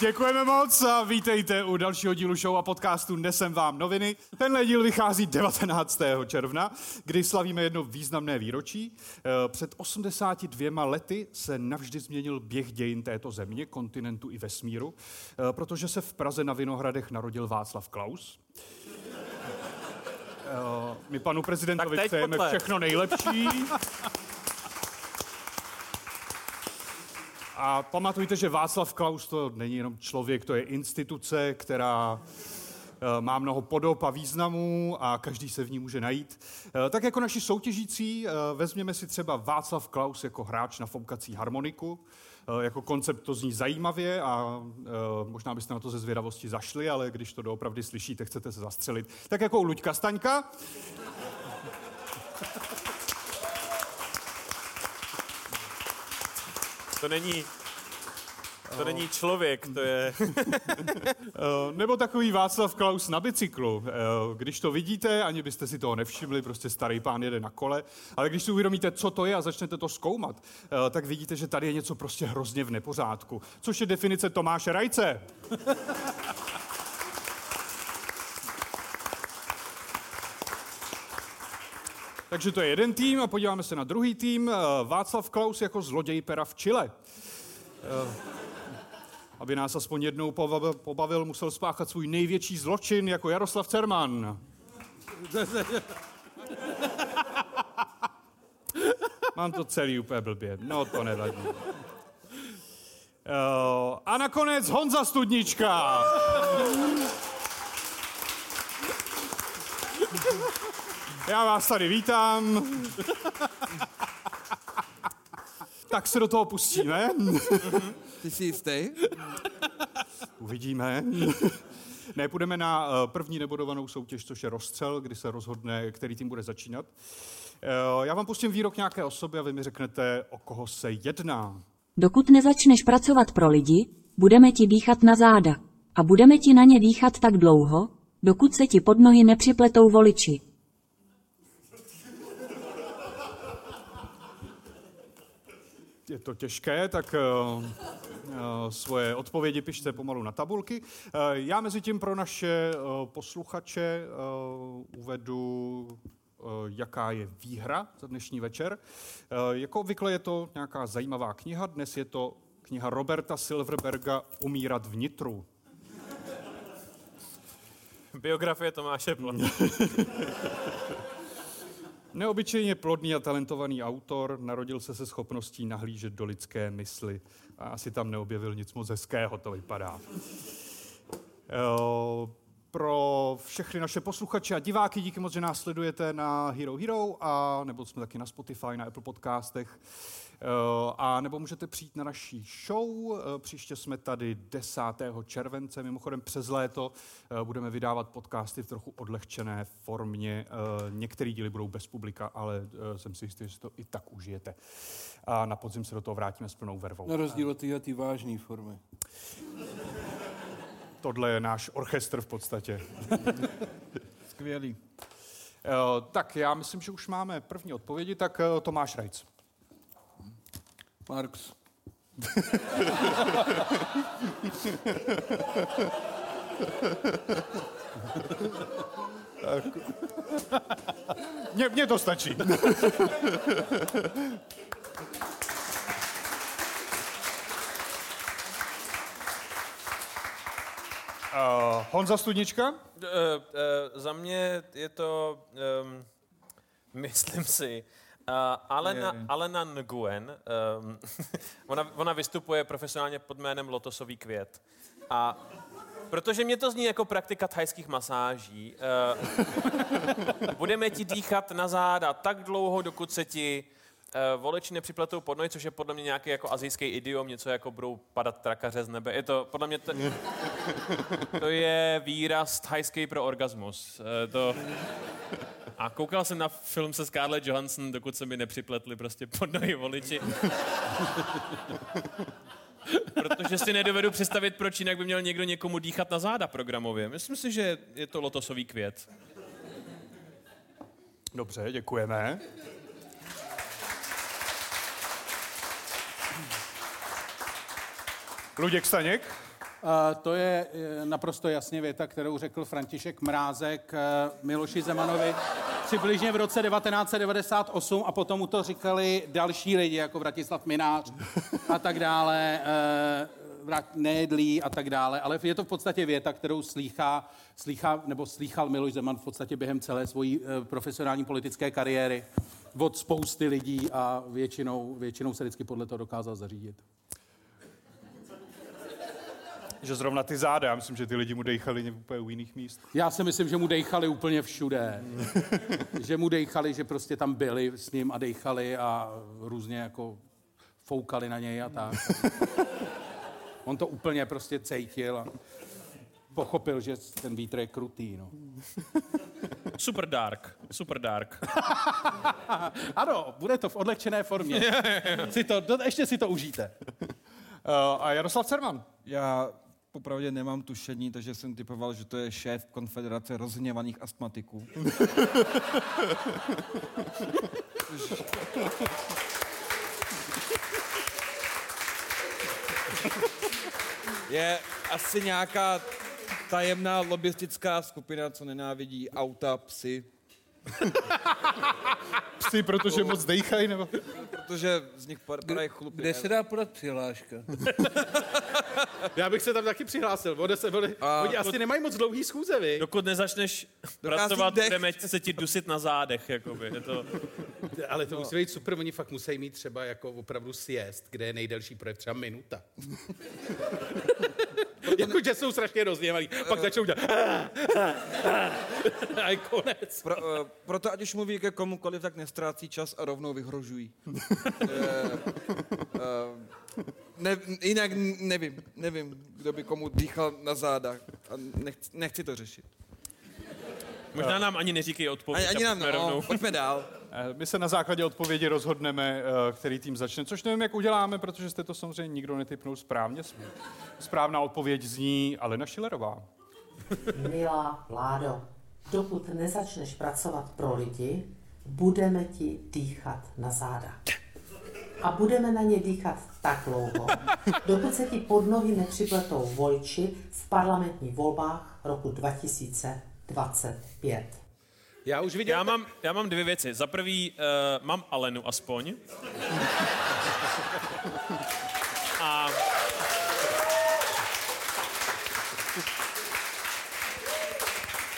Děkujeme moc a vítejte u dalšího dílu show a podcastu Nesem vám noviny. Tenhle díl vychází 19. června, kdy slavíme jedno významné výročí. Eh, Před 82 lety se navždy změnil běh dějin této země, kontinentu i vesmíru, eh, protože se v Praze na Vinohradech narodil Václav Klaus. Eh, My panu prezidentovi přejeme všechno nejlepší. A pamatujte, že Václav Klaus to není jenom člověk, to je instituce, která eh, má mnoho podob a významů a každý se v ní může najít. Eh, Tak jako naši soutěžící, eh, vezměme si třeba Václav Klaus jako hráč na foukací harmoniku. Jako koncept to zní zajímavě a možná byste na to ze zvědavosti zašli, ale když to doopravdy slyšíte, chcete se zastřelit. Tak jako u Luďka Staňka. To není, to není člověk, to je... Eh, Nebo takový Václav Klaus na bicyklu. Eh, Když to vidíte, ani byste si toho nevšimli, prostě starý pán jede na kole, ale když si uvědomíte, co to je a začnete to zkoumat, eh, tak vidíte, že tady je něco prostě hrozně v nepořádku. Což je definice Tomáše Rajce. Takže to je jeden tým a podíváme se na druhý tým. Eh, Václav Klaus jako zloděj pera v Chile. Aby nás aspoň jednou pobavil, musel spáchat svůj největší zločin jako Jaroslav Cerman. Mám to celý úplně blbě. No, to nevadí. Uh, a nakonec Honza Studnička. Já vás tady vítám. Tak se do toho pustíme. Ty jsi jistý? Uvidíme. Ne, půjdeme na eh, první nebodovanou soutěž, což je rozstřel, kdy se rozhodne, který tým bude začínat. Eh, Já vám pustím výrok nějaké osoby a vy mi řeknete, o koho se jedná. Dokud nezačneš pracovat pro lidi, budeme ti dýchat na záda. A budeme ti na ně dýchat tak dlouho, dokud se ti pod nohy nepřipletou voliči. Je to těžké, tak uh, uh, svoje odpovědi pište pomalu na tabulky. Uh, já mezi tím pro naše posluchače uvedu, jaká je výhra za dnešní večer. Jako obvykle je to nějaká zajímavá kniha. Dnes je to kniha Roberta Silverberga Umírat v nitru. Biografie Tomáše Plona. Neobyčejně plodný a talentovaný autor, narodil se se schopností nahlížet do lidské mysli a asi tam neobjevil nic moc hezkého, to vypadá. Eh, Pro všechny naše posluchače a diváky díky moc, že nás sledujete na Hero Hero, a nebo jsme taky na Spotify, na Apple podcastech. Eh, A nebo můžete přijít na naší show. Eh, Příště jsme tady 10. července. Mimochodem přes léto eh, budeme vydávat podcasty v trochu odlehčené formě. Některé díly budou bez publika, ale jsem si jistý, že si to i tak užijete. A na podzim se do toho vrátíme s plnou vervou. Na rozdíl od téhle tý vážné formy. Tohle je náš orchestr v podstatě. Skvělý. Eh, Tak já myslím, že už máme první odpovědi, tak Tomáš Rajc. Marx. Mně, mně to stačí. Uh, Honza Studnička? Eh, eh, za mě je to, um, myslím si, uh, Alena, Je. Alena Nguyen. Um, ona, ona vystupuje profesionálně pod jménem Lotosový květ. A protože mě to zní jako praktika thajských masáží, uh, budeme ti dýchat na záda tak dlouho, dokud se ti uh, voliči nepřipletou pod nohy, což je podle mě nějaký jako azijský idiom, něco jako budou padat trakaře z nebe. Je to podle mě to, to je výraz thajský pro orgasmus. Eh, To... A koukal jsem na film se Scarlett Johansson, dokud se mi nepřipletli prostě pod nohy voliči. Protože si nedovedu představit, proč jinak by měl někdo někomu dýchat na záda programově. Myslím si, že je to lotosový květ. Dobře, děkujeme. Luděk Staněk? To je eh, naprosto jasně věta, kterou řekl František Mrázek uh, Miloši Zemanovi. Přibližně v roce 1998 a potom mu to říkali další lidi, jako Vratislav Minář a tak dále, Vrat Nédlí a tak dále, ale je to v podstatě věta, kterou slýchá, slýchá nebo slýchal Miloš Zeman v podstatě během celé svojí profesionální politické kariéry. Od spousty lidí a většinou, většinou se vždycky podle toho dokázal zařídit. Že zrovna ty záda, já myslím, že ty lidi mu dejchali úplně u jiných míst. Já si myslím, že mu dejchali úplně všude. že mu dejchali, že prostě tam byli s ním a dejchali a různě jako foukali na něj a tak. On to úplně prostě cítil a pochopil, že ten vítr je krutý. No. Super dark, super dark. ano, bude to v odlehčené formě. si to, ještě si to užijte. Uh, a Jaroslav Cerman. Já popravdě nemám tušení, takže jsem typoval, že to je šéf konfederace rozhněvaných astmatiků. je asi nějaká tajemná lobbyistická skupina, co nenávidí auta, psy, Psy, protože moc dejchají, nebo? protože z nich padají chlupy. Kde se dá podat přihláška? Já bych se tam taky přihlásil. Ode se, ode, A- oni asi nemají moc dlouhý schůze, vy. Dokud nezačneš Dochází pracovat, dech. budeme se ti dusit na zádech. Jakoby. Je to... Ale to musí být super, oni fakt musí mít třeba jako opravdu siest, kde je nejdelší projev třeba minuta. Jako, že jsou strašně rozněvaný. Pak začnou dělat a je konec. Pro, uh, proto ať už mluví ke komukoliv, tak nestrácí čas a rovnou vyhrožují. uh, uh, ne, jinak nevím, nevím, kdo by komu dýchal na zádách. A nechci, nechci to řešit. Možná nám ani neříkej odpověď. Ani, ani nám, no, rovnou. pojďme dál. Eh, My se na základě odpovědi rozhodneme, eh, který tým začne, což nevím, jak uděláme, protože jste to samozřejmě nikdo netypnul správně. Správná odpověď zní Alena Šilerová. Milá vládo, dokud nezačneš pracovat pro lidi, budeme ti dýchat na záda. A budeme na ně dýchat tak dlouho, dokud se ti pod nohy nepřipletou voliči v parlamentních volbách roku 2025. Já už viděl... Já mám, já mám dvě věci. Za prvý, uh, mám Alenu aspoň. A...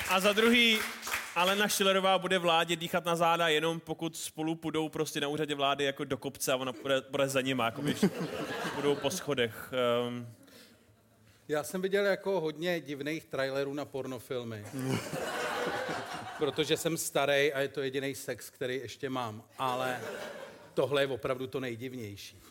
A za druhý, Alena Šilerová bude vládě dýchat na záda jenom pokud spolu půjdou prostě na úřadě vlády jako do kopce a ona bude, bude za nima, jako když budou po schodech. Um, Já jsem viděl jako hodně divných trailerů na pornofilmy. Protože jsem starý a je to jediný sex, který ještě mám. Ale tohle je opravdu to nejdivnější.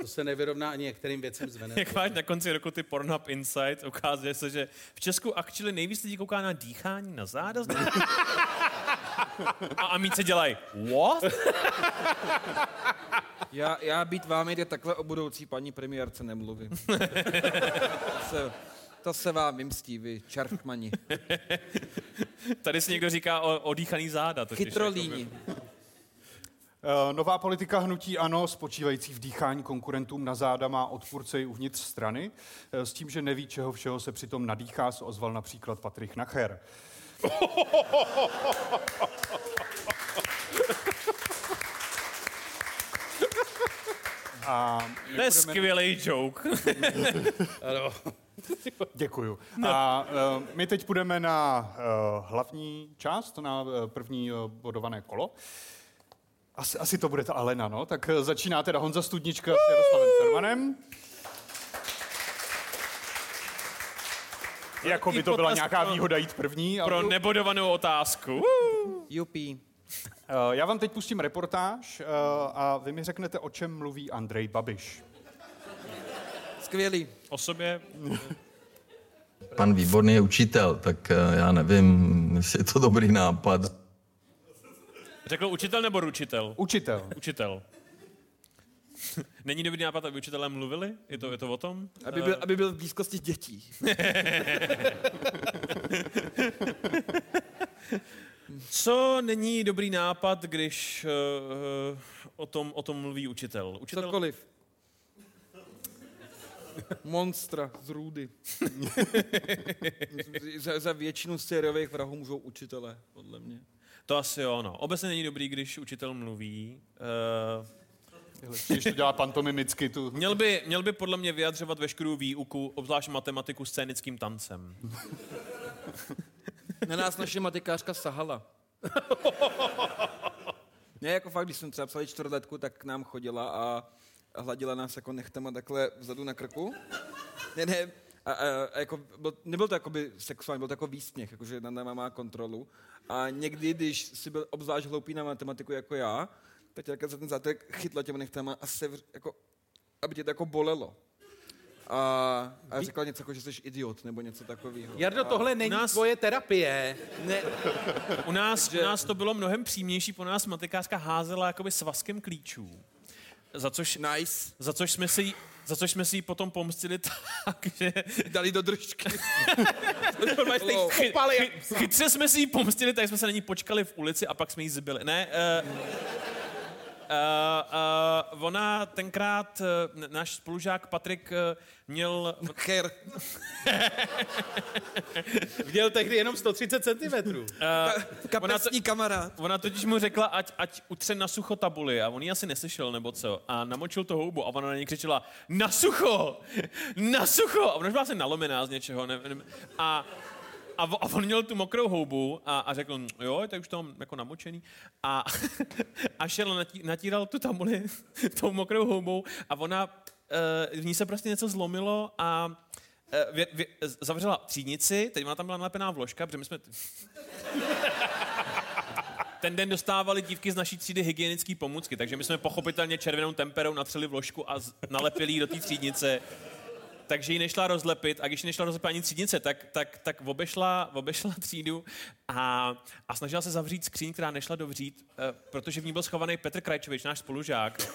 To se nevyrovná ani některým věcem z. Jak máš na konci roku ty Pornhub Insights, ukazuje se, že v Česku actually nejvíc lidí kouká na dýchání na záda. A amíce dělají, what? Já, já být vámi jde takhle o budoucí paní premiérce nemluvím. se, to se vám vymstí, vy čarfmani. Tady si někdo říká o, o dýchaný záda. totiž, Chytrolíni. Eh, Nová politika hnutí ANO, spočívající v dýchání konkurentům na záda, má odpůrce i uvnitř strany. Eh, S tím, že neví, čeho všeho se přitom nadýchá, se ozval například Patrik Nacher. A To je skvělý joke. Děkuju. A uh, my teď půjdeme na uh, hlavní část, na uh, první uh, bodované kolo. Asi, asi to bude ta Alena, no? Tak uh, začíná teda Honza Studnička s Jaroslavem Cermanem. Jako by to byla nějaká výhoda jít první. Pro ale- nebodovanou otázku. Jupí. Uh, já vám teď pustím reportáž uh, a vy mi řeknete, o čem mluví Andrej Babiš. Skvělý. O sobě. Pan Výborný je učitel, tak eh, já nevím, jestli je to dobrý nápad. Řekl učitel nebo ručitel? Učitel. Učitel. Není dobrý nápad, aby učitelé mluvili? Je to, je to o tom? Aby byl, aby byl v blízkosti dětí. Co není dobrý nápad, když uh, o, tom, o tom mluví učitel? Učitel Cokoliv. Monstra z růdy. za, za většinu sériových vrahů můžou učitelé, podle mě. To asi jo, no. Obecně není dobrý, když učitel mluví. Uh, Když to dělá pantomimicky, tu... měl, by, měl by podle mě vyjadřovat veškerou výuku, obzvlášť matematiku, scénickým tancem. Na nás naše matikářka sahala. ne, jako fakt, když jsem třeba psali čtvrtletku, tak k nám chodila a hladila nás jako nechtama takhle vzadu na krku. Ne, ne, a, a, a jako, byl, nebyl to jakoby sexuální, byl to jako výsměch, jakože na náma má kontrolu. A někdy, když si byl obzvlášť hloupý na matematiku jako já, tak tě takhle za ten zátek chytla těma nechtama a se, jako, aby tě to jako bolelo. A, a řekla něco jako, že jsi idiot, nebo něco takového. Jardo, tohle není nás- tvoje terapie. Ne, U nás, u nás to bylo mnohem přímější, po nás matikářka házela jakoby svazkem klíčů. Za což, nice. za což jsme si za což jsme si ji potom pomstili tak, že Dali do držky. Chy, chy, chytře jsme si ji pomstili, tak jsme se na ní počkali v ulici a pak jsme ji zbyli. Ne, uh, Uh, ona tenkrát, uh, náš spolužák Patrik uh, měl, Cher. Měl tehdy jenom 130 cm. uh, Kapesní kamarád. ona totiž mu řekla, ať, ať utře na sucho tabuli a on ji asi neslyšel nebo co a namočil to houbu a ona na něj křičela na sucho, na sucho a ona už byla asi nalomená z něčeho ne, ne, a a, a on měl tu mokrou houbu a, a řekl, jo, tak už to mám jako namočený. A, a šel natí, natíral tu tabuli tou mokrou houbou a ona, uh, v ní se prostě něco zlomilo a uh, vě, vě, zavřela třídnici, teď ona tam byla nalepená vložka, protože my jsme... Ten den dostávali dívky z naší třídy hygienické pomůcky, takže my jsme pochopitelně červenou temperou natřeli vložku a z- nalepili ji do té třídnice takže ji nešla rozlepit a když ji nešla rozlepit ani třídnice, tak, tak, tak obešla, obešla třídu a, a snažila se zavřít skříň, která nešla dovřít, eh, protože v ní byl schovaný Petr Krajčovič, náš spolužák.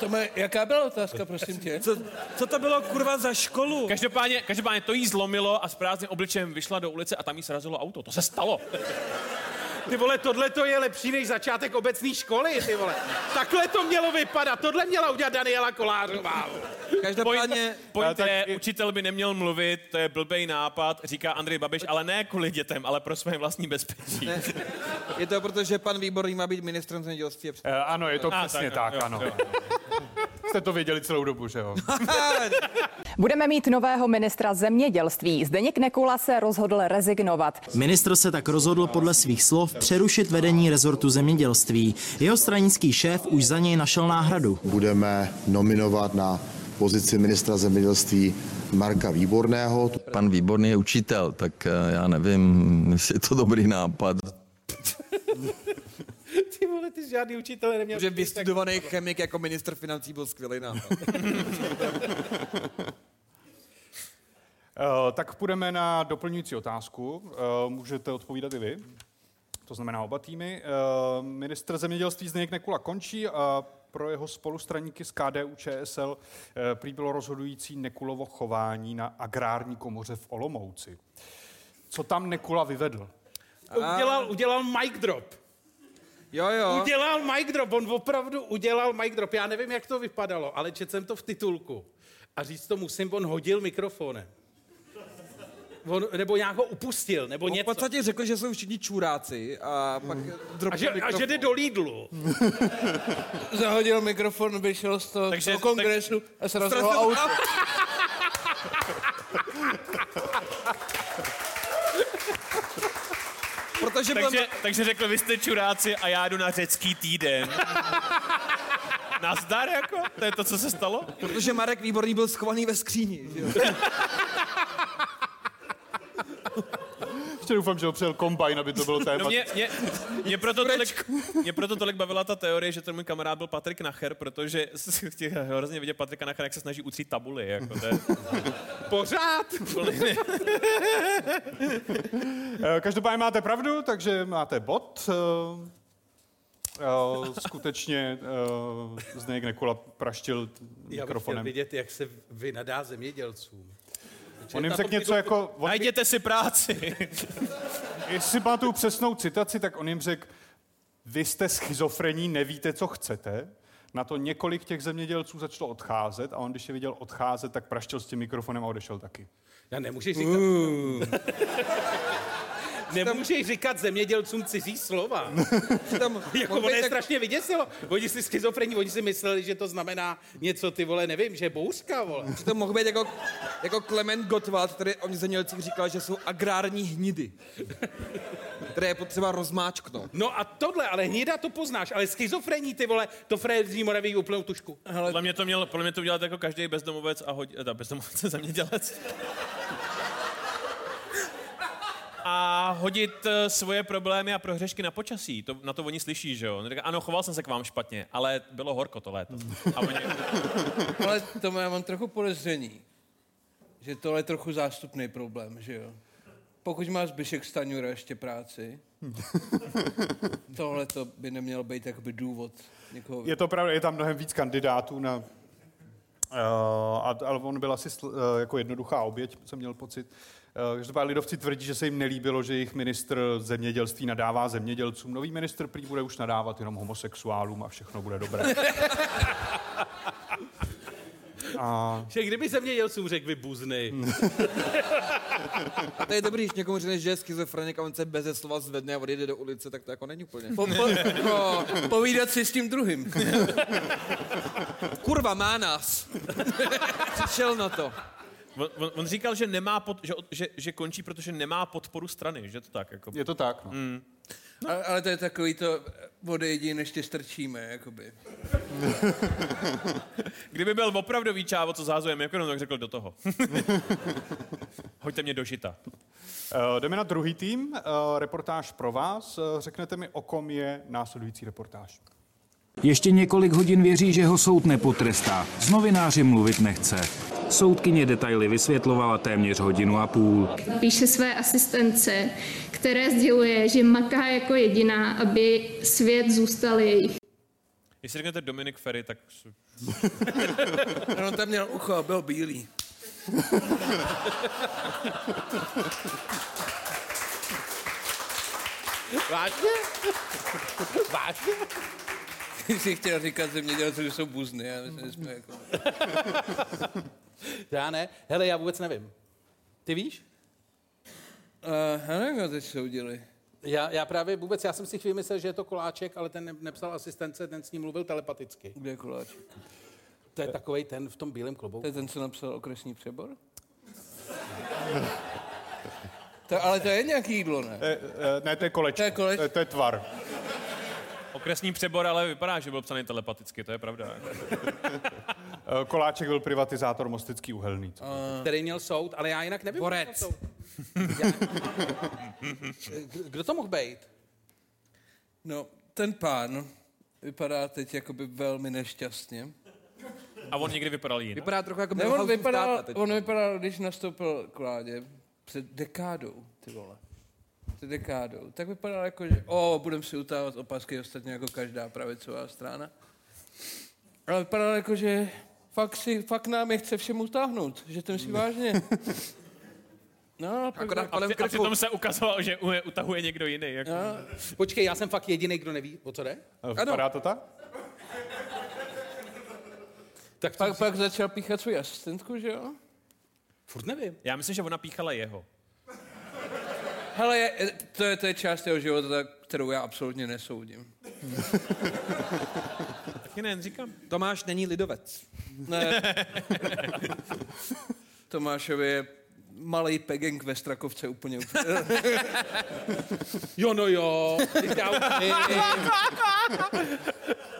Tome, jaká byla otázka, prosím tě? Co, co to bylo kurva za školu? Každopádně, každopádně to jí zlomilo a s prázdným obličem vyšla do ulice a tam jí srazilo auto. To se stalo. Ty vole, tohle to je lepší než začátek obecné školy, ty vole. Takhle to mělo vypadat, tohle měla udělat Daniela Kolářová. Každopádně, Point tak je, učitel by neměl mluvit, to je blbej nápad, říká Andrej Babiš, ale ne kvůli dětem, ale pro své vlastní bezpečí. ne, je to proto, že pan Výborný má být ministrem zemědělství. Eh, ano, je to A, přesně tak, tak, jo, ano. jo. Jste to věděli celou dobu, že jo? Budeme mít nového ministra zemědělství. Zdeněk Nekula se rozhodl rezignovat. Ministr se tak rozhodl podle svých slov přerušit vedení rezortu zemědělství. Jeho stranický šéf už za něj našel náhradu. budeme nominovat na pozici ministra zemědělství Marka Výborného. Pan Výborný je učitel, tak eh, já nevím, jestli je to dobrý nápad. Ty vole, ty žádný učitel neměl. Že vystudovaný chemik jako ministr financí byl skvělý nápad. Eh, tak půjdeme na doplňující otázku. Eh, Můžete odpovídat i vy. To znamená oba týmy. Eh, Ministr zemědělství Zdeněk Nekula končí a pro jeho spolustraníky z KDU ČSL prý bylo rozhodující Nekulovo chování na agrární komoře v Olomouci. Co tam Nekula vyvedl? Udělal, udělal mic drop. Jo, jo. Udělal mic drop, on opravdu udělal mic drop. Já nevím, jak to vypadalo, ale četl jsem to v titulku. A říct to musím, on hodil mikrofonem. On, nebo nějak ho upustil, nebo On v něco. podstatě řekl, že jsou všichni čuráci a pak A dropl že, a že jde do Lidlu. Zahodil mikrofon, vyšel z toho, Takže- do kongresu a srazil ho Srazil auto. Protože byl, Takže, takže řekl, vy jste čuráci a já jdu na řecký týden. Nazdar jako? To je to, co se stalo? protože Marek Výborný byl schovaný ve skříni. Že jo? Ještě doufám, že ho přijel kombajn, aby to bylo téma. No mě, mě, mě, proto tolik, mě proto tolik bavila ta teorie, že ten můj kamarád byl Patrik Nacher, protože chtěl hrozně vidět Patrika Nachera, jak se snaží utřít tabuly. Jako to je, Pořád. Eh, Každopádně máte pravdu, takže máte bod. Eh, eh, Skutečně eh, Zdeněk Nekula praštil Já bych chtěl mikrofonem. vidět, jak se vynadá zemědělcům. On jim řekl něco jako, on, najděte si práci. jestli si pamatuju přesnou citaci, tak on jim řekl, vy jste schizofrení, nevíte, co chcete. Na to několik těch zemědělců začalo odcházet a on, když je viděl odcházet, tak praštil s tím mikrofonem a odešel taky. Já nemůžeš říkat... Nemůžeš říkat zemědělcům cizí slova. Tam, jako ono je tak- strašně vyděsilo. Oni si schizofrení, oni si mysleli, že to znamená něco, ty vole, nevím, že bouřka, vole. Že to mohl být jako, jako Klement Gottwald, který o zemědělcích říkal, že jsou agrární hnidy. Které je potřeba rozmáčknout. No a tohle, ale hnída to poznáš, ale schizofrení, ty vole, to Fred z Moraví úplnou tušku. Podle mě to měl, podle mě to udělat jako každý bezdomovec a hodí, ta bezdomovec zemědělec. A hodit eh, svoje problémy a prohřešky na počasí. To, na to oni slyší, že jo? On říká, ano, choval jsem se k vám špatně, ale bylo horko to léto. A oni, Ale to já mám trochu podezření, že tohle je trochu zástupný problém, že jo? Pokud má Zbyšek Staňura ještě práci, tohle to by neměl být jakoby důvod někoho... Je to pravda, je tam mnohem víc kandidátů na... Uh, a, ale on byl asi sl- uh, jako jednoduchá oběť, jsem měl pocit. Uh, každopádně lidovci tvrdí, že se jim nelíbilo, že jejich ministr zemědělství nadává zemědělcům. Nový ministr prý bude už nadávat jenom homosexuálům a všechno bude dobré. a Že kdyby zemědělcům řekl vy buzny. A to je dobrý, když někomu řekneš, že je schizofrenik a on se beze slova zvedne a odjede do ulice, tak to jako není úplně. Po, po, no, povídat si s tím druhým. Kurva, má nás. Přišel na to. On, on, on, říkal, že, nemá pod, že, že, že, končí, protože nemá podporu strany, že to tak? Jako... je to tak, no. Mm. No. Ale, ale to je takový to, odejdi, než tě strčíme, jakoby. Kdyby byl opravdový čávo, co zázujeme, jako tak řekl do toho. Hoďte mě do žita. Uh, jdeme na druhý tým, uh, reportáž pro vás. Uh, řeknete mi, o kom je následující reportáž. Ještě několik hodin věří, že ho soud nepotrestá. S novináři mluvit nechce. Soudkyně detaily vysvětlovala téměř hodinu a půl. Píše své asistence, které sděluje, že maká jako jediná, aby svět zůstal jejich. Jestli řeknete Dominik Ferry, tak... On tam měl ucho a byl bílý. Vážně? Vážně? Jsi chtěl říkat zemědělci, že jsou buzny, já myslím, že jsme jako... Já ne. Hele, já vůbec nevím. Ty víš? Uh, já nevím, jak teď soudili. Já, já právě vůbec, já jsem si chvíli myslel, že je to Koláček, ale ten ne, nepsal asistence, ten s ním mluvil telepaticky. Kde je Koláček? To je takový ten v tom bílém klobouku. To je ten, co napsal okresní přebor? To, ale to je nějaký jídlo, ne? E, e, ne, to je kolečko. To je kolečko. To je, to je tvar. Okresní přebor, ale vypadá, že byl psaný telepaticky, to je pravda. E, Koláček byl privatizátor Mostecký uhelný. co? Který měl soud, ale já jinak nevím. Borec. kdo to soud. Já... Kdo to mohl být? No, ten pán vypadá teď jakoby velmi nešťastně. A on někdy vypadal jinak. Vypadá trochu jako Ne, on vypadal, on vypadal, když nastoupil k vládě před dekádou, ty vole. Před dekádou. Tak vypadal jako, že o, budeme si utávat opasky ostatně jako každá pravicová strana. Ale vypadal jako, že fakt, si, fakt nám je chce všem utáhnout, že to myslí vážně. No, a pak, Akorát A, při, a přitom se ukazovalo, že u- utahuje někdo jiný. Jako. no, Počkej, já jsem fakt jediný, kdo neví, o co jde? E, Vypadá to tak? Tak pak, pak začal píchat svou asistentku, že jo? Furt nevím. Já myslím, že ona píchala jeho. Hele, je, to, je, to je část jeho života, kterou já absolutně nesoudím. Taky ne, říkám. Tomáš není lidovec. Ne. Tomášovi je malý pegenk ve Strakovce úplně úplně. Jo, no jo.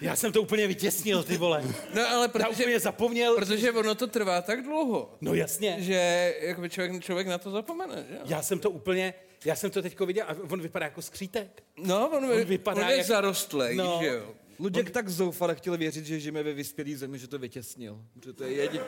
Já, já jsem to úplně vytěsnil, ty vole. No ale Já protože, úplně zapomněl. protože ono to trvá tak dlouho, No jasně. že jakoby člověk, člověk na to zapomene, že? Já jsem to úplně, já jsem to teďko viděl a on vypadá jako skřítek. No, on, On vypadá on je jak- zarostlej, No. že jo? Luděk tak zoufale chtěl věřit, že žijeme ve vyspělý zemi, že to vytěsnil. Že to je jedi,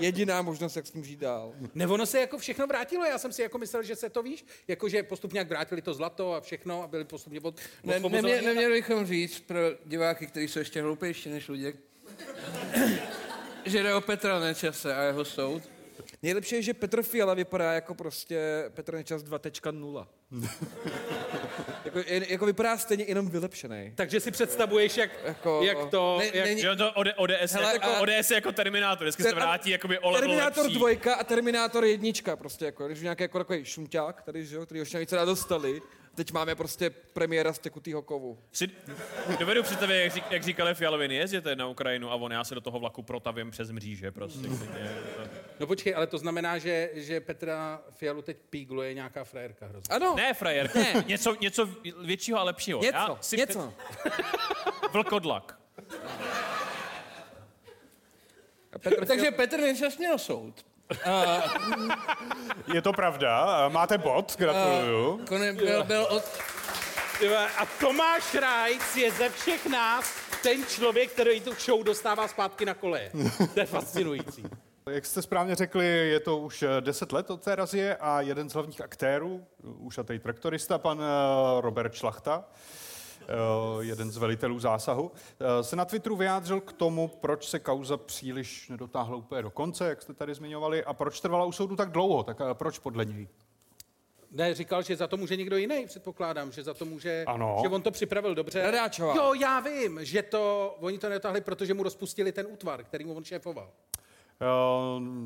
jediná možnost, jak s tím žít dál. Ne, ono se jako všechno vrátilo, já jsem si jako myslel, že se to víš, jako že postupně jak vrátili to zlato a všechno a byli postupně od, Ne, nemě, neměli bychom říct pro diváky, kteří jsou ještě hloupější než Luděk, že jde o Petra Nečase a jeho soud. Nejlepší je, že Petr Fiala vypadá jako prostě Petr Nečas 2.0. jako, jako vypadá stejně jenom vylepšený. Takže si představuješ, jak, Jako- jak to... Ne- jak, není- Jo, to OD, ODS, Hele, jako a- ODS je jako Terminátor, vždycky se Ter- vrátí jakoby o Terminátor lepší. dvojka a Terminátor jednička prostě jako, když nějaký jako takový šunťák tady, že jo, který už něco dostali. Teď máme prostě premiéra z tekutýho kovu. Si dovedu představit, jak, řík, jak říkali Fialovi, nejezděte na Ukrajinu a on, já se do toho vlaku protavím přes mříže prostě. No počkej, ale to znamená, že, že Petra Fialu teď pígluje nějaká frajerka hrozně. Ano. Ne, frajer, Ne. něco, něco většího a lepšího. Něco, já si něco. Vlkodlak. Takže Petr Nečas měl soud. A, Je to pravda, máte bod, gratuluju. kone, byl, byl od, A Tomáš Rajc je ze všech nás ten člověk, který tu show dostává zpátky na koleje. To je fascinující. Jak jste správně řekli, je to už eh, 10 let od té razie a jeden z hlavních aktérů, ušatý traktorista, pan eh, Robert Šlachta, eh, jeden z velitelů zásahu, eh, se na Twitteru vyjádřil k tomu, proč se kauza příliš nedotáhla úplně do konce, jak jste tady zmiňovali, a proč trvala u soudu tak dlouho, tak eh, proč podle něj? Ne, říkal, že za to může někdo jiný, předpokládám, že za to může, Ano. že on to připravil dobře. Radáčová. Jo, já vím, že to, oni to netáhli, protože mu rozpustili ten útvar, který mu on šéfoval. Eh,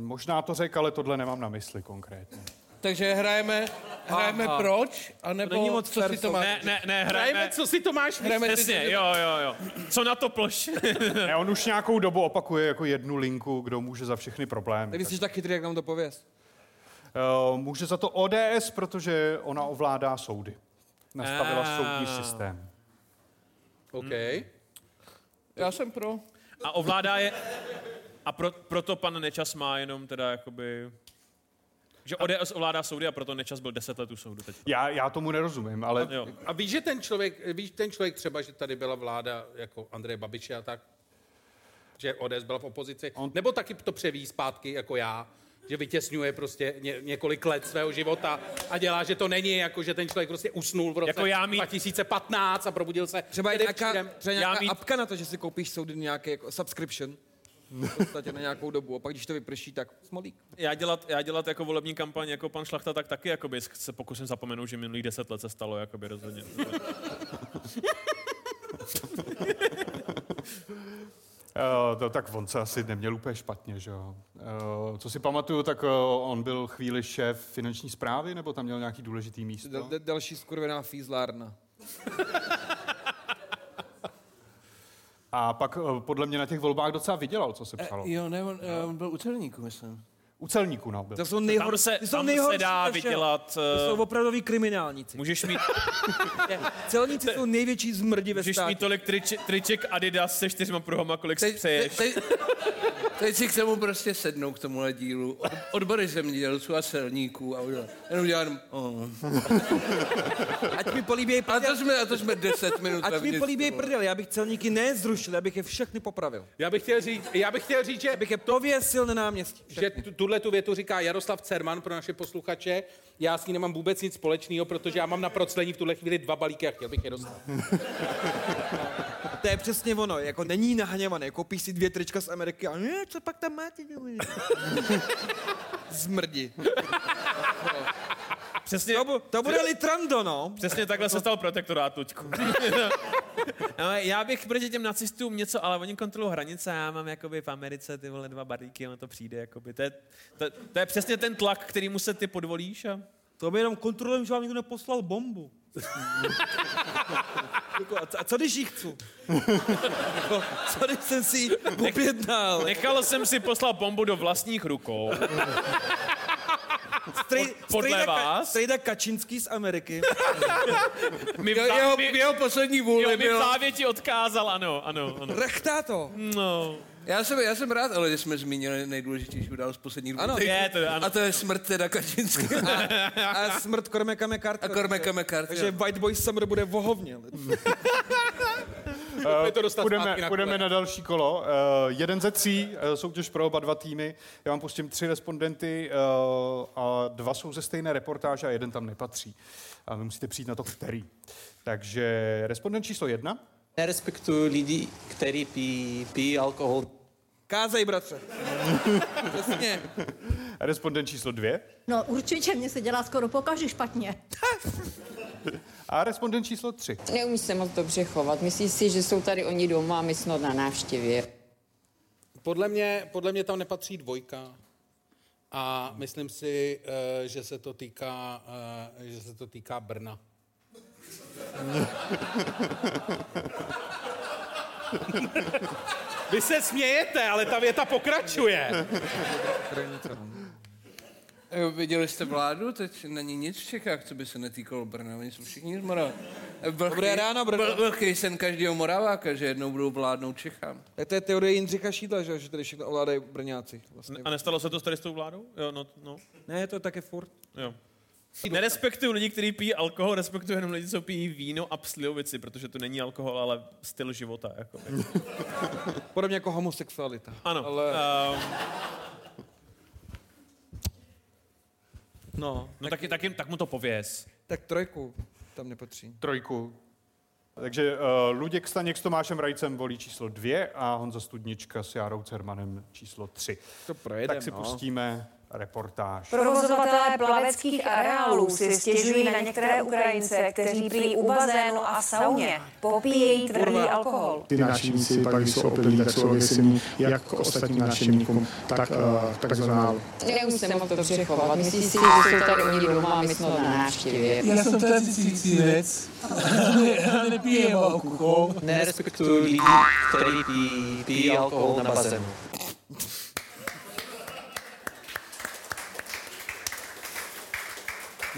Možná to řekl, ale tohle nemám na mysli konkrétně. Takže hrajeme, hrajeme Aha. proč, anebo To není moc co fair si to soutěž. má... Ne, ne, ne, Hrajeme, hrajeme. co si Tomáš Hrajeme ty- Přesně, jo, jo, jo. Co na to ploš? Ne, on už nějakou dobu opakuje jako jednu linku, kdo může za všechny problémy. Ty jsi tak chytrý, jak nám to pověst. Eh, Může za to ODS, protože ona ovládá soudy. Nastavila Ah. soudní systém. OK. Já jsem pro. A ovládá je... A pro, proto pan Nečas má jenom teda jakoby... Že ODS ovládá soudy a proto Nečas byl 10 let u soudu teď. Já, já tomu nerozumím, ale Jo. A víš, že ten člověk, víš ten člověk třeba, že tady byla vláda jako Andreje Babiše a tak, že ODS byla v opozici, On... nebo taky to převí zpátky jako já, že vytěsňuje prostě ně, několik let svého života a dělá, že to není jako, že ten člověk prostě usnul v roce Jako já mít- 2015 a probudil se Třeba je nějaká, třeba Já nějaká mít- apka na to, že si koupíš soudy nějaký jako subscription. V podstatě na nějakou dobu. A pak, když to vyprší, tak smolík. Já dělat, já dělat jako volební kampaň jako pan Šlachta, tak taky jakoby se pokusím zapomenout, že minulých 10 let se stalo jakoby rozhodně. uh, to, tak on se asi neměl úplně špatně, že jo. Uh, co si pamatuju, tak uh, on byl chvíli šéf finanční zprávy, nebo tam měl nějaký důležitý místo? Dal- da- Další skurvená fízlárna. A pak uh, podle mě na těch volbách docela vydělal, co se psalo. Eh, jo, ne, on, eh, on byl u celníku, myslím. U celníků, no, byl. To jsou nejhor... Tam se, jsou tam se nejhorší dá ze všeho. vydělat... To jsou eh, opravdoví kriminálníci. Můžeš mít, Celníci jsou největší zmrdi ve můžeš státě. mít tolik triček Adidas se čtyřma pruhama, kolik si Teď, přeješ. teď, teď, teď si k tomu prostě sednou k tomuhle dílu. Od, odbory zemědělců a celníků a udělat. Jenom dělám... Oh. Ať mi políběj A prdel. to jsme, a to jsme 10 minut Ať mi vevnitř políběj toho. prdel. Já bych celníky nezrušil, já bych je všechny popravil. Já bych chtěl říct, já bych chtěl říct, že, Abych je pověsil na náměstí. že tu- tuhle tu větu říká Jaroslav Cerman pro naše posluchače. Já s ní nemám vůbec nic společného, protože já mám na proclení v tuhle chvíli dva balíky a chtěl bych je dostat. To je přesně ono, jako není nahněvaný, koupíš si dvě trička z Ameriky a ne, co pak tam máte? Zmrdi. Přesně, To, bu- to bude litrando, no. přesně takhle se stal protektorát, Luďku. Ale já bych proti těm nacistům něco, ale oni kontrolují hranice, já mám jakoby v Americe ty vole dva balíky, ono to přijde, jakoby. To je, to, to je přesně ten tlak, kterýmu se ty podvolíš a... To by jenom kontrolujeme, že vám někdo neposlal bombu. Jako, a co- a co když jí chci? Jako, co když jsem si ji objednal? Nechal jsem si poslat bombu do vlastních rukou. Strej, podle strejda, vás? Strejda Kačinský z Ameriky. Mi v, Jeho, jeho, jeho, mi, jeho poslední jo, vůli mi v závěti odkázal, ano, ano, ano. Rechtá to. No. Já jsem, já jsem rád, ale že jsme zmínili nejdůležitější událost posledních dvou Ano, je to, ano. A to je smrt teda Kačinský. A smrt Kormeka McCarthy. A Cormaca McCarthy, Takže. White Boy Summer bude vohovně. To dostat zpátky půjdeme, na půjdeme na další kolo. Uh, jeden ze tří, uh, soutěž pro oba dva týmy. Já vám pustím tři respondenty uh, a dva jsou ze stejné reportáže a jeden tam nepatří. A vy musíte přijít na to, který. Takže respondent číslo jedna. Nerespektuju lidi, kteří pijí, pijí alkohol. Kázej, bratře. Přesně. Respondent číslo dvě. No určitě, mě se dělá skoro pokaždé špatně. A respondent číslo tři. Neumí se moc dobře chovat. Myslí si, že jsou tady oni doma a my snad na návštěvě. Podle mě, podle mě tam nepatří dvojka. A myslím si, eh, že se to týká, eh, že se to týká Brna. Vy se smějete, ale ta věta pokračuje. Jo, Viděli jste vládu? Teď není nic v Čechách, co by se netýkalo Brna. Oni jsou všichni z Morava. Vlhký, Dobré ráno, Brno. vl- Vlhký sen každého Moraváka, že jednou budou vládnout Čechám. Tak to je teorie Jindřicha Šídla, že, že tady všechno ovládají Brňáci. Vlastně. A nestalo se to s tady s tou vládou? Jo, no, no. Ne, to je také furt. Jo. Nerespektuju lidi, kteří pijí alkohol, respektuju jenom lidi, co pijí víno a slivovici, protože to není alkohol, ale styl života. Jako. Podobně jako homosexualita. Ano. Ale... Um, No. no tak, tak, jim, tak mu to pověz. Tak trojku tam nepatří. Trojku. Takže uh, Luděk Staněk s Tomášem Rajcem volí číslo dvě a Honza Studnička s Járou Cermanem číslo tři. To projedem, Tak si no. pustíme reportáž. Provozovatelé plaveckých areálů si stěžují na některé Ukrajince, kteří prý u bazénu a sauně popíjejí tvrdý alkohol. Ty návštěvníci pak, když jsou opilí, tak jsou agresivní jak k ostatním návštěvníkům, tak uh, k personálu. Neumí se moc dobře chovat. Myslí si, že jsou tady oni doma a my snad na návštěvě. Já jsem teda cizinec, já nepijem alkohol. Nerespektuju lidi, kteří pijí alkohol na bazénu.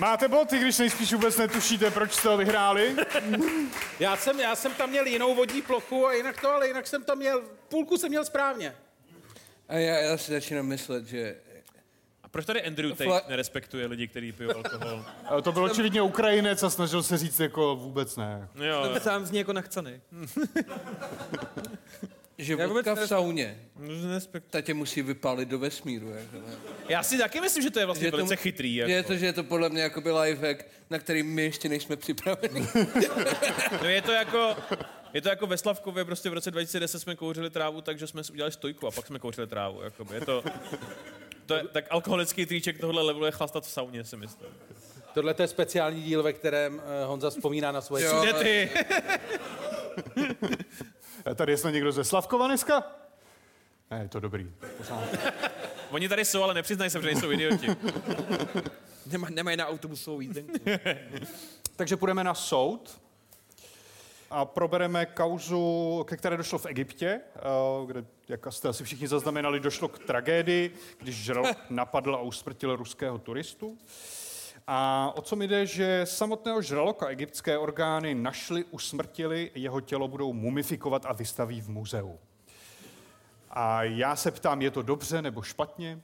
Máte boty, když nejspíš vůbec netušíte, proč jste ho vyhráli? Já jsem, já jsem tam měl jinou vodní plochu a jinak to, ale jinak jsem tam měl, půlku jsem měl správně. A já, já si začínám myslet, že A proč tady Andrew Tate Fla- nerespektuje lidi, kteří pijí alkohol? To byl očividně Ukrajinec a snažil se říct jako vůbec ne. Jo. To sám zní jako nachcený. že Já vůbec vodka v sauně, ta tě musí vypálit do vesmíru. Jako? Já si taky myslím, že to je vlastně Že to- velice chytrý. Že je Jako. to, že je to podle mě jakoby lifehack, na který my ještě nejsme připraveni. No je to jako, je to jako ve Slavkově, prostě v roce 2010 jsme kouřili trávu, takže jsme si udělali stojku a pak jsme kouřili trávu. Jakoby. Je to, to je, tak alkoholický triček tohle levelu je chlastat v sauně, si myslím. Tohle to je speciální díl, ve kterém eh, Honza vzpomíná na svoje... Jo, Tady je snad někdo ze Slavkova dneska? Ne, je to dobrý. Oni tady jsou, ale nepřiznají se, že nejsou idioti. Nemá, nemají na autobusovou jízdenku. Takže půjdeme na soud a probereme kauzu, ke které došlo v Egyptě, eh, kde, jak jste asi všichni zaznamenali, došlo k tragédii, když žralok napadl a usmrtil ruského turistu. A o co mi jde, že samotného žraloka egyptské orgány našli, usmrtili, jeho tělo budou mumifikovat a vystaví v muzeu. A já se ptám, je to dobře nebo špatně?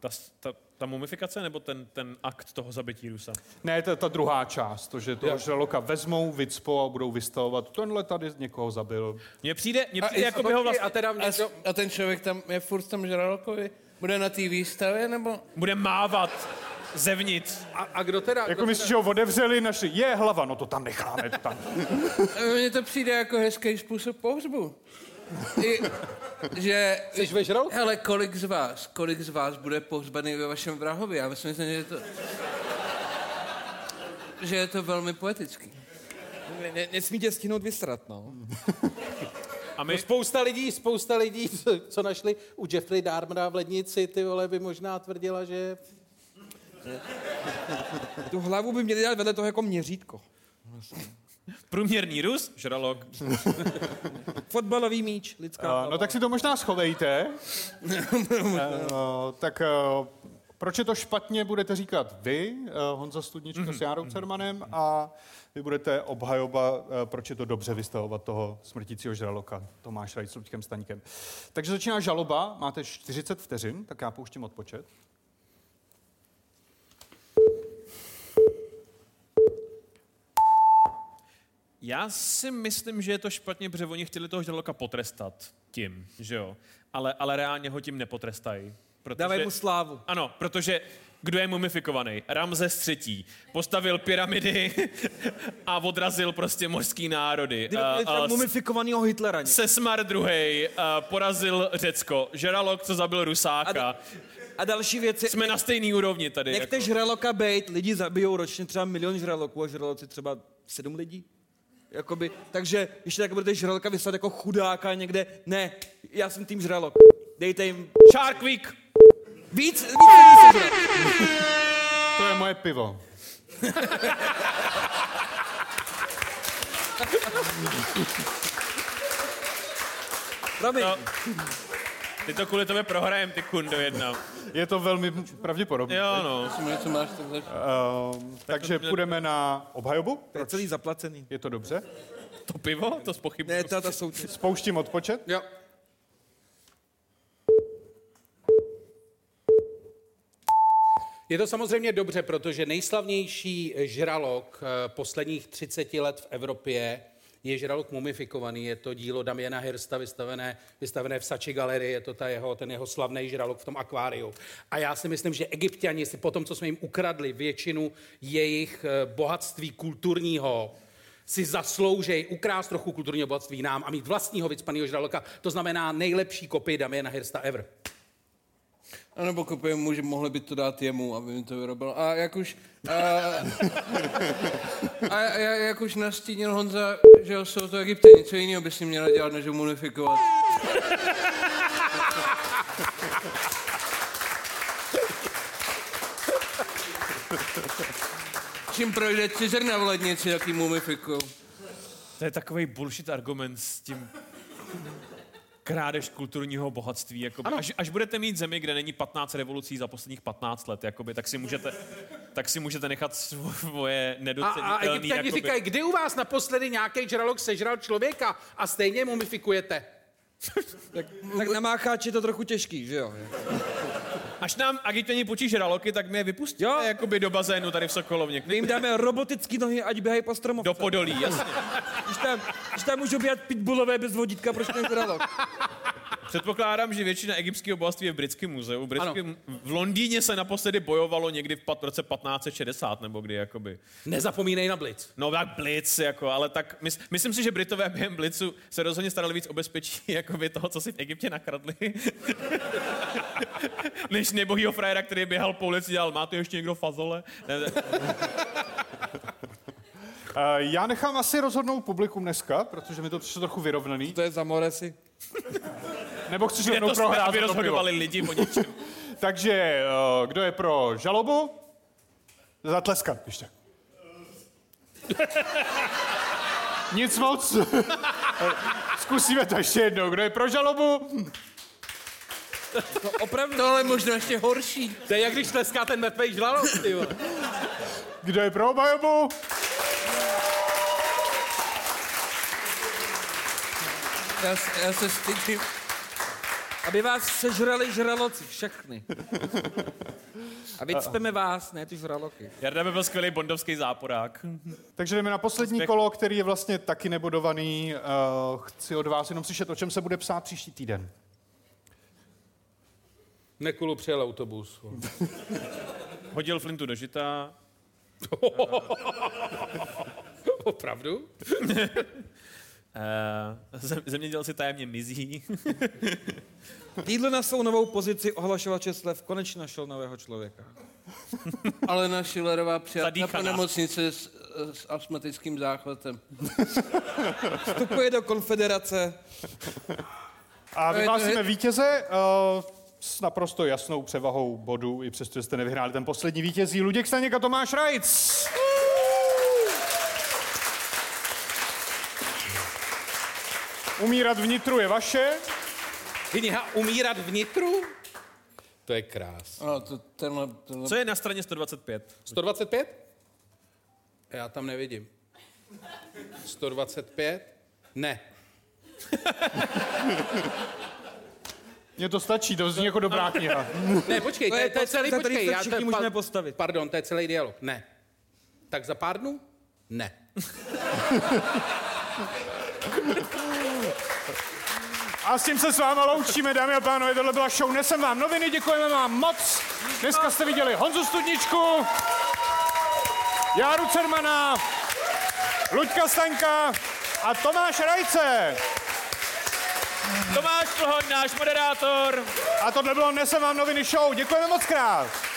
Ta, ta, ta mumifikace nebo ten, ten akt toho zabití Rusa? Ne, to je ta druhá část, to, že toho žraloka vezmou, vycpou a budou vystavovat. Tenhle tady někoho zabil. Mně přijde, mně A, přijde jako by ho vlastně... a, teda a, a ten člověk tam je furt v tom žralokovi? Bude na té výstavě, nebo? Bude mávat zevnitř. A, a kdo teda... Jako kdo myslíš, teda- že ho otevřeli, našli, je hlava, no to tam necháme, to tam. Mně to přijde jako hezký způsob pohřbu. I, že... Jsi ve žraloku? Hele, kolik z vás, kolik z vás bude pohřbaný ve vašem vrahovi? Já myslím, že je to... Že je to velmi poetický. Ne, ne, nesmí tě stihnout vysrat, no. A No spousta lidí, spousta lidí, co, co našli u Jeffrey Dahmera v lednici, ty vole, by možná tvrdila, že... Tu hlavu by měli dát vedle toho jako měřítko. Průměrný Rus, žralok. Fotbalový míč, lidská Uh, no tak si to možná schovejte. uh, tak uh, proč je to špatně, budete říkat vy, uh, Honza Studnička Mhm. s Járou Cermanem, a vy budete obhajoba, uh, proč je to dobře vystavovat toho smrtícího žraloka, Tomáš Rajc s Luďkem Staňkem. Takže začíná žaloba, máte 40 vteřin, tak já pouštím odpočet. Já si myslím, že je to špatně, protože oni chtěli toho žraloka potrestat tím, že jo. Ale, ale reálně ho tím nepotrestají. Protože, Dávaj mu slávu. Ano, protože Kdo je mumifikovaný? Ramzes III. Postavil pyramidy a odrazil prostě mořský národy. A- a s- mumifikovanýho Hitlera. někde. Sesmar II. porazil Řecko. Žralok, co zabil Rusáka. A další věci. Jsme na stejný úrovni tady. Nechte jako. žraloka bejt, lidi zabijou ročně třeba milion žraloků a žraloci třeba sedm lidí. Jakoby, takže ještě tak budete žraloka vyslat jako chudáka někde. Ne, já jsem tým žralok. Dejte jim... Shark Week! Víc, víc. To je moje pivo. Promiň. No, ty to kvůli tobě prohrajem, ty kundo jedna. Je to velmi pravděpodobné. Jo, no. Co máš takhle? Uh, takže půjdeme na obhajobu. To je celý zaplacený. Je to dobře? To pivo? To spochybnuju. Ne, ta, ta soutěž. Spouštím odpočet. Jo. Je to samozřejmě dobře, protože nejslavnější žralok eh, posledních 30 let v Evropě je žralok mumifikovaný. Je to dílo Damiana Hirsta vystavené, vystavené v Sači galerii. Je to ta jeho, ten jeho slavný žralok v tom akváriu. A já si myslím, že egyptiani si po tom, co jsme jim ukradli většinu jejich eh, bohatství kulturního, si zasloužej ukrást trochu kulturního bohatství nám a mít vlastního vycpaného žraloka. To znamená nejlepší kopii Damiana Hirsta ever. A nebo kopie může, mohli by to dát jemu, aby mi to vyrobil. A jak už... A, a, a jak už nastínil Honza, že jsou to egyptěni, co jiného by si měla dělat, než ho? Čím projde cizer v lednici, jaký mumifikují. To je takový bullshit argument s tím krádež kulturního bohatství. Jakoby. Až, až, budete mít zemi, kde není 15 revolucí za posledních 15 let, jakoby, tak, si můžete, tak si můžete nechat svoje A, a nedocenitelné... egyptiani jakoby- říkají, kdy u vás naposledy nějaký žralok sežral člověka a stejně mumifikujete. tak, tak na mácháči je to trochu těžký, že jo? Až nám Egyptěni počí žraloky, tak my je vypustíme jo. jakoby do bazénu tady v Sokolovně. My jim dáme robotický nohy, ať běhají po stromovce. Do podolí, jasně. Když tam, když tam můžou běhat pitbullové bez vodítka, proč ten žralok? Předpokládám, že většina egyptského bohatství je v britském muzeu. V, britském, v Londýně se naposledy bojovalo někdy v pat- roce 1560, nebo kdy, jakoby. Nezapomínej na Blitz. No tak Blitz, jako, ale tak mys, myslím si, že Britové během Blitzu se rozhodně starali víc o bezpečí jakoby toho, co si v Egyptě nakradli. Než nebohýho frajera, který běhal po ulici, dělal, má tu ještě někdo fazole? Ne, ne. Uh, já nechám asi rozhodnout publikum dneska, protože mi to přišlo trochu vyrovnaný. To je za Moresy. Nebo chceš rovnou to jsme, prohrát aby rozhodovali lidi o něčem. Takže uh, kdo je pro žalobu? Zatleskat, ještě. Nic moc. Zkusíme to ještě jednou. Kdo je pro žalobu? To opravdu... Tohle je možná ještě horší. To je jak když tleská ten mrtvej vole. Kdo je pro obhajobu? Já, já se stydím. Aby vás sežrali žraloci, všechny. A vycpeme vás, ne ty žraloky. Jarda by byl skvělý bondovský záporák. Takže jdeme na poslední Úspěch. kolo, který je vlastně taky nebodovaný. Uh, chci od vás jenom slyšet, o čem se bude psát příští týden. Nekulu přijel autobus. Hodil flintu do žita. Opravdu? Eh, zem- zemědělci tajemně mizí. Týdle na svou novou pozici ohlašovače slev konečně našel nového člověka. Ale na Schillerová přijata po nemocnici s, s astmatickým záchvatem. Vstupuje do konfederace. A vyhlásíme vítěze uh, s naprosto jasnou převahou bodů, i přesto, že jste nevyhráli ten poslední vítězí. Luděk Staněk a Tomáš Rajc. Umírat vnitru je vaše. Kniha Umírat vnitru? To je krás. Ano, to, tenhle, tenhle... Co je na straně 125? 125? Já tam nevidím. 125? Ne. Mně to stačí, to zní jako dobrá kniha. Ne, počkej, to je, to je celý, počkej. Já, všichni to, můžeme postavit. Pardon, to je celý dialog. Ne. Tak za pár dnů? Ne. A s tím se s váma loučíme, dámy a pánové, tohle byla show Nesem vám noviny, děkujeme vám moc. Dneska jste viděli Honzu Studničku, Járu Cermana, Luďka Staňka a Tomáš Rajce. Tomáš Plhoň, náš moderátor. A tohle bylo Nesem vám noviny show. Děkujeme moc krát.